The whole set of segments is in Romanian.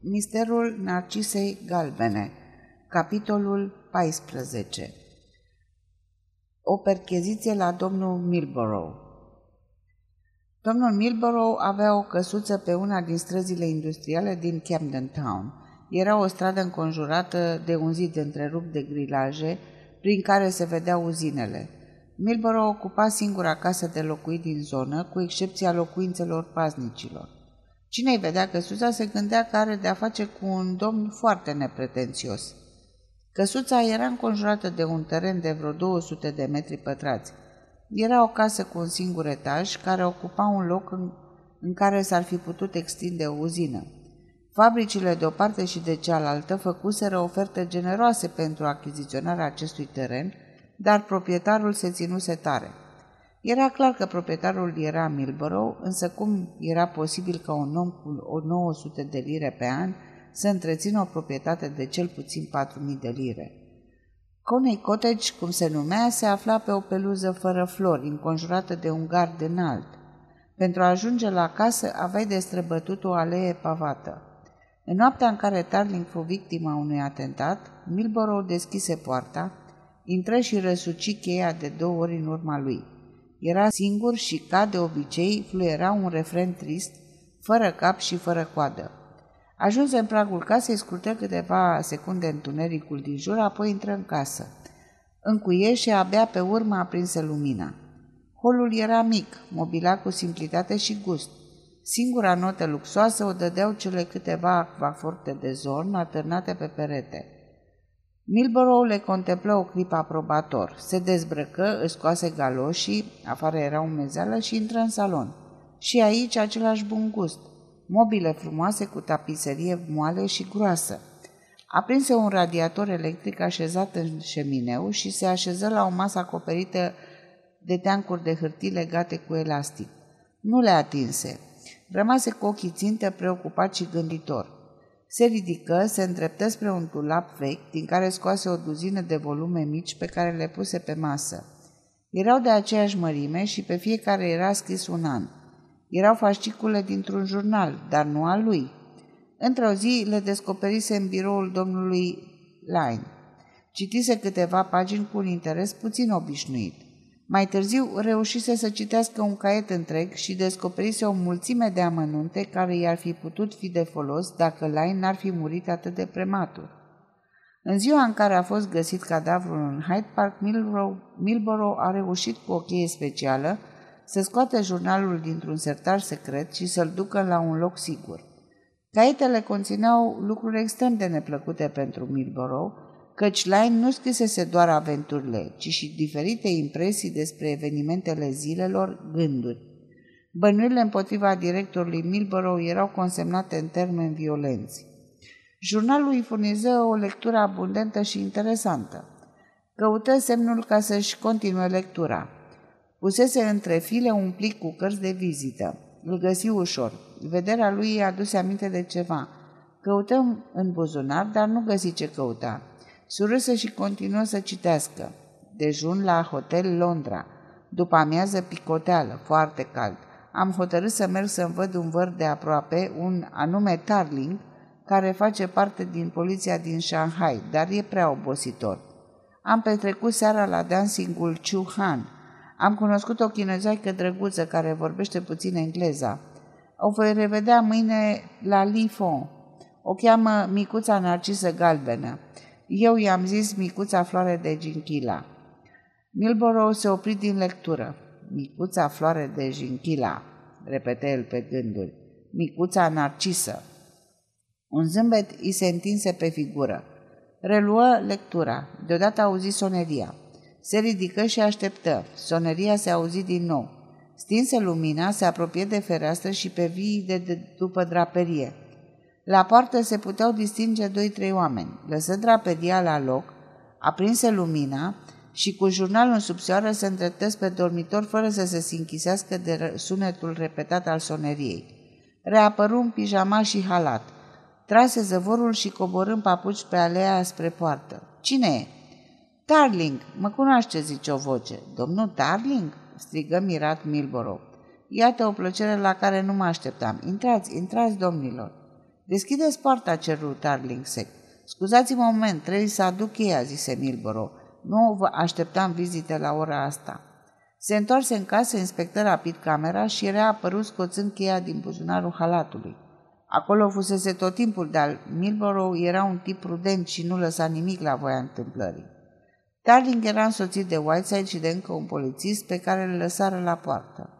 Misterul Narcisei Galbene Capitolul 14 O percheziție la domnul Milborough Domnul Milborough avea o căsuță pe una din străzile industriale din Camden Town. Era o stradă înconjurată de un zid întrerupt de grilaje prin care se vedeau uzinele. Milborough ocupa singura casă de locuit din zonă, cu excepția locuințelor paznicilor. Cine-i vedea căsuța se gândea că are de-a face cu un domn foarte nepretențios. Căsuța era înconjurată de un teren de vreo 200 de metri pătrați. Era o casă cu un singur etaj care ocupa un loc în, în care s-ar fi putut extinde o uzină. Fabricile de o parte și de cealaltă făcuseră oferte generoase pentru achiziționarea acestui teren, dar proprietarul se ținuse tare – era clar că proprietarul era Milborough, însă cum era posibil ca un om cu 900 de lire pe an să întrețină o proprietate de cel puțin 4.000 de lire? Coney Cottage, cum se numea, se afla pe o peluză fără flori, înconjurată de un gard înalt. Pentru a ajunge la casă aveai de străbătut o alee pavată. În noaptea în care Tarling fu victima unui atentat, Milborough deschise poarta, intră și răsuci cheia de două ori în urma lui. Era singur și, ca de obicei, fluiera un refren trist, fără cap și fără coadă. Ajuns în pragul casei, scurtă câteva secunde întunericul din jur, apoi intră în casă. Încuie și abia pe urmă aprinse lumina. Holul era mic, mobilat cu simplitate și gust. Singura notă luxoasă o dădeau cele câteva acvaforte de zorn atârnate pe perete. Milborough le contemplă o clipă aprobator. Se dezbrăcă, își scoase galoșii, afară era umezeală și intră în salon. Și aici același bun gust. Mobile frumoase cu tapiserie moale și groasă. Aprinse un radiator electric așezat în șemineu și se așeză la o masă acoperită de teancuri de hârtii legate cu elastic. Nu le atinse. Rămase cu ochii țintă, preocupat și gânditor. Se ridică, se îndreptă spre un dulap vechi, din care scoase o duzină de volume mici pe care le puse pe masă. Erau de aceeași mărime și pe fiecare era scris un an. Erau fascicule dintr-un jurnal, dar nu al lui. Într-o zi le descoperise în biroul domnului Line. Citise câteva pagini cu un interes puțin obișnuit. Mai târziu reușise să citească un caiet întreg și descoperise o mulțime de amănunte care i-ar fi putut fi de folos dacă Lain n-ar fi murit atât de prematur. În ziua în care a fost găsit cadavrul în Hyde Park, Milborough a reușit cu o cheie specială să scoate jurnalul dintr-un sertar secret și să-l ducă la un loc sigur. Caietele conțineau lucruri extrem de neplăcute pentru Milborough, căci Line nu scrisese doar aventurile, ci și diferite impresii despre evenimentele zilelor, gânduri. Bănuirile împotriva directorului Milborough erau consemnate în termeni violenți. Jurnalul îi furniză o lectură abundentă și interesantă. Căută semnul ca să-și continue lectura. Pusese între file un plic cu cărți de vizită. Îl găsi ușor. Vederea lui i-a adus aminte de ceva. Căutăm în buzunar, dar nu găsi ce căuta. Surâsă și continuă să citească. Dejun la hotel Londra. După amiază picoteală, foarte cald. Am hotărât să merg să-mi văd un văr de aproape, un anume Tarling, care face parte din poliția din Shanghai, dar e prea obositor. Am petrecut seara la dancingul Chu Han. Am cunoscut o chinezoaică drăguță care vorbește puțin engleza. O voi revedea mâine la Li Fong. O cheamă Micuța Narcisă Galbenă. Eu i-am zis micuța floare de ginchila. Milborough se opri din lectură. Micuța floare de ginchila, repete el pe gânduri. Micuța narcisă. Un zâmbet îi se întinse pe figură. Reluă lectura. Deodată auzi soneria. Se ridică și așteptă. Soneria se auzi din nou. Stinse lumina, se apropie de fereastră și pe vii de, de după draperie. La poartă se puteau distinge doi-trei oameni. Lăsă draperia la loc, aprinse lumina și cu jurnalul în subsoară se îndreptă spre dormitor fără să se sinchisească de sunetul repetat al soneriei. Reapăru în pijama și halat. Trase zăvorul și coborând papuci pe alea spre poartă. Cine e? Tarling, mă cunoaște, zice o voce. Domnul Tarling? strigă mirat Milborough. Iată o plăcere la care nu mă așteptam. Intrați, intrați, domnilor. Deschideți poarta, ceru Tarling sec. Scuzați-mă un moment, trebuie să aduc cheia, zise Milboro. Nu vă așteptam vizite la ora asta. Se întoarse în casă, inspectă rapid camera și era apărut scoțând cheia din buzunarul halatului. Acolo fusese tot timpul, dar Milborough era un tip prudent și nu lăsa nimic la voia întâmplării. Darling era însoțit de Whiteside și de încă un polițist pe care îl lăsară la poartă.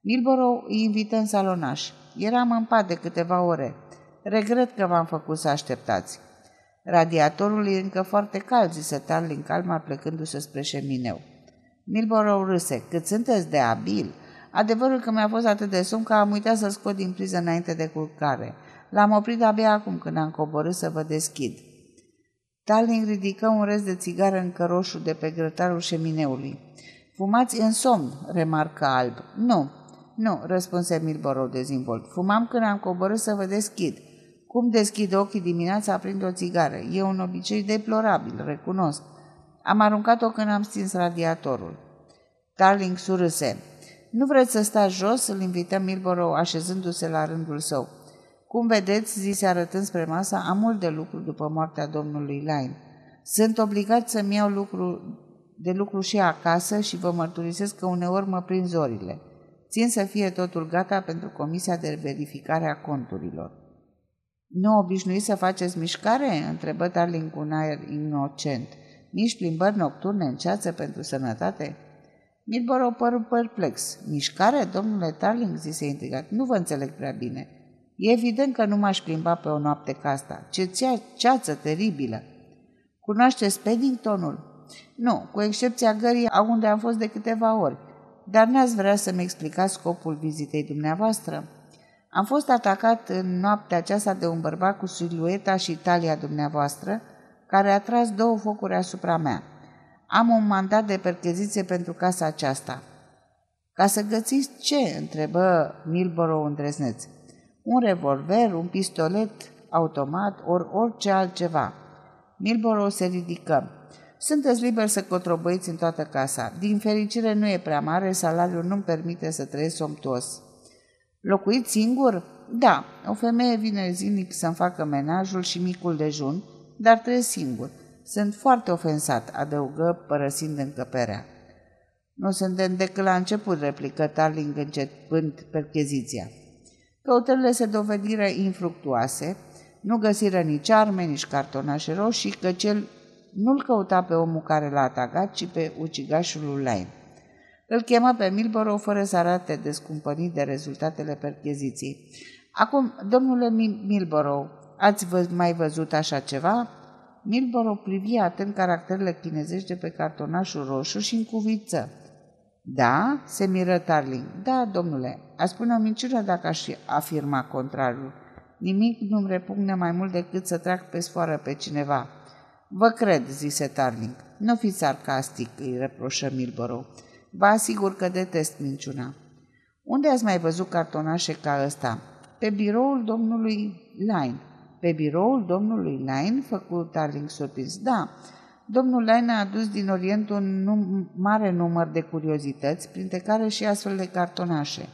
Milborough îi invită în salonaș. Eram în pat de câteva ore. Regret că v-am făcut să așteptați. Radiatorul e încă foarte cald, zise Tarling calma plecându-se spre șemineu. Milborough râse. Cât sunteți de abil! Adevărul că mi-a fost atât de somn că am uitat să scot din priză înainte de culcare. L-am oprit abia acum când am coborât să vă deschid. Tarling ridică un rest de țigară încă roșu de pe grătarul șemineului. Fumați în somn, remarcă alb. Nu, nu, răspunse Milborough dezvolt. Fumam când am coborât să vă deschid. Cum deschid ochii dimineața, aprind o țigară. E un obicei deplorabil, recunosc. Am aruncat-o când am stins radiatorul. Darling surâse. Nu vreți să stați jos?" îl invităm Milborough așezându-se la rândul său. Cum vedeți, zise arătând spre masă, am mult de lucru după moartea domnului Line. Sunt obligat să-mi iau lucru, de lucru și acasă și vă mărturisesc că uneori mă prind zorile. Țin să fie totul gata pentru comisia de verificare a conturilor. Nu obișnuiți să faceți mișcare?" întrebă Darling cu un aer inocent. Nici plimbări nocturne în ceață pentru sănătate?" Milborough păru perplex. Mișcare, domnule Tarling, zise intrigat. Nu vă înțeleg prea bine. E evident că nu m-aș plimba pe o noapte ca asta. Ce ceață teribilă! Cunoașteți Paddingtonul? Nu, cu excepția gării unde am fost de câteva ori. Dar n-ați vrea să-mi explicați scopul vizitei dumneavoastră? Am fost atacat în noaptea aceasta de un bărbat cu silueta și talia dumneavoastră, care a tras două focuri asupra mea. Am un mandat de percheziție pentru casa aceasta. Ca să găsiți ce? întrebă Milborough îndrăzneț. Un revolver, un pistolet automat, ori orice altceva. Milborough se ridică. Sunteți liber să cotrobăiți în toată casa. Din fericire nu e prea mare, salariul nu-mi permite să trăiesc somtuos. Locuiți singur? Da, o femeie vine zilnic să-mi facă menajul și micul dejun, dar trăiesc singur. Sunt foarte ofensat, adăugă părăsind încăperea. Nu suntem decât la început, replică Tarling începând percheziția. Căutările se dovediră infructuoase, nu găsiră nici arme, nici cartonașe roșii, că cel nu-l căuta pe omul care l-a atacat, ci pe ucigașul lui Lain. Îl chemă pe Milborough fără să arate descumpănit de rezultatele percheziției. Acum, domnule Milborough, ați mai văzut așa ceva? Milborough privi atent caracterele chinezești de pe cartonașul roșu și încuviță. Da?" se miră Tarling. Da, domnule. A spune o minciună dacă aș afirma contrarul. Nimic nu-mi repugne mai mult decât să trag pe sfoară pe cineva." Vă cred," zise Tarling. Nu fiți sarcastic," îi reproșă Milborough. Vă asigur că detest minciuna." Unde ați mai văzut cartonașe ca ăsta?" Pe biroul domnului Line." Pe biroul domnului Line, făcu Tarling surprins. Da, domnul Line a adus din Orient un num- mare număr de curiozități, printre care și astfel de cartonașe.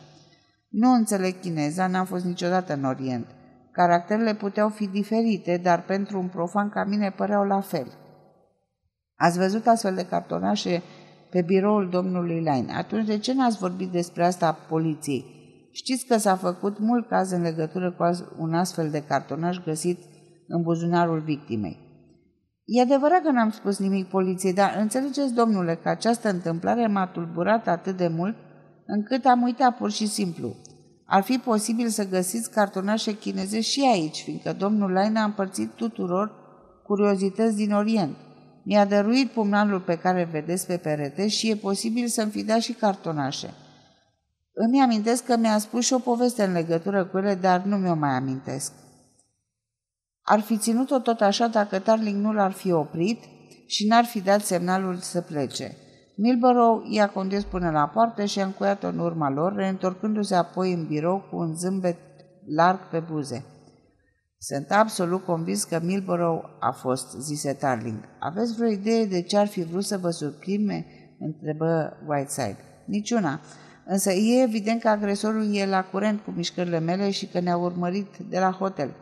Nu înțeleg chineza, n-am fost niciodată în Orient. Caracterele puteau fi diferite, dar pentru un profan ca mine păreau la fel. Ați văzut astfel de cartonașe pe biroul domnului Line. Atunci de ce n-ați vorbit despre asta poliției? Știți că s-a făcut mult caz în legătură cu un astfel de cartonaș găsit în buzunarul victimei. E adevărat că n-am spus nimic poliției, dar înțelegeți, domnule, că această întâmplare m-a tulburat atât de mult încât am uitat pur și simplu. Ar fi posibil să găsiți cartonașe chineze și aici, fiindcă domnul Lain a împărțit tuturor curiozități din Orient. Mi-a dăruit pumnalul pe care vedeți pe perete și e posibil să-mi fi dat și cartonașe. Îmi amintesc că mi-a spus și o poveste în legătură cu ele, dar nu mi-o mai amintesc. Ar fi ținut-o tot așa dacă Tarling nu l-ar fi oprit și n-ar fi dat semnalul să plece. Milborough i-a condus până la poartă și a încuiat-o în urma lor, reîntorcându-se apoi în birou cu un zâmbet larg pe buze. Sunt absolut convins că Milborough a fost, zise Tarling. Aveți vreo idee de ce ar fi vrut să vă surprime? întrebă Whiteside. Niciuna. Însă e evident că agresorul e la curent cu mișcările mele și că ne-a urmărit de la hotel.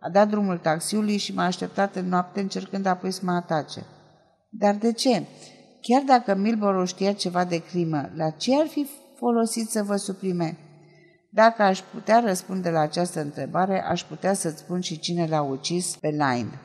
A dat drumul taxiului și m-a așteptat în noapte încercând apoi să mă atace. Dar de ce? Chiar dacă Milboro știa ceva de crimă, la ce ar fi folosit să vă suprime? Dacă aș putea răspunde la această întrebare, aș putea să-ți spun și cine l-a ucis pe Line.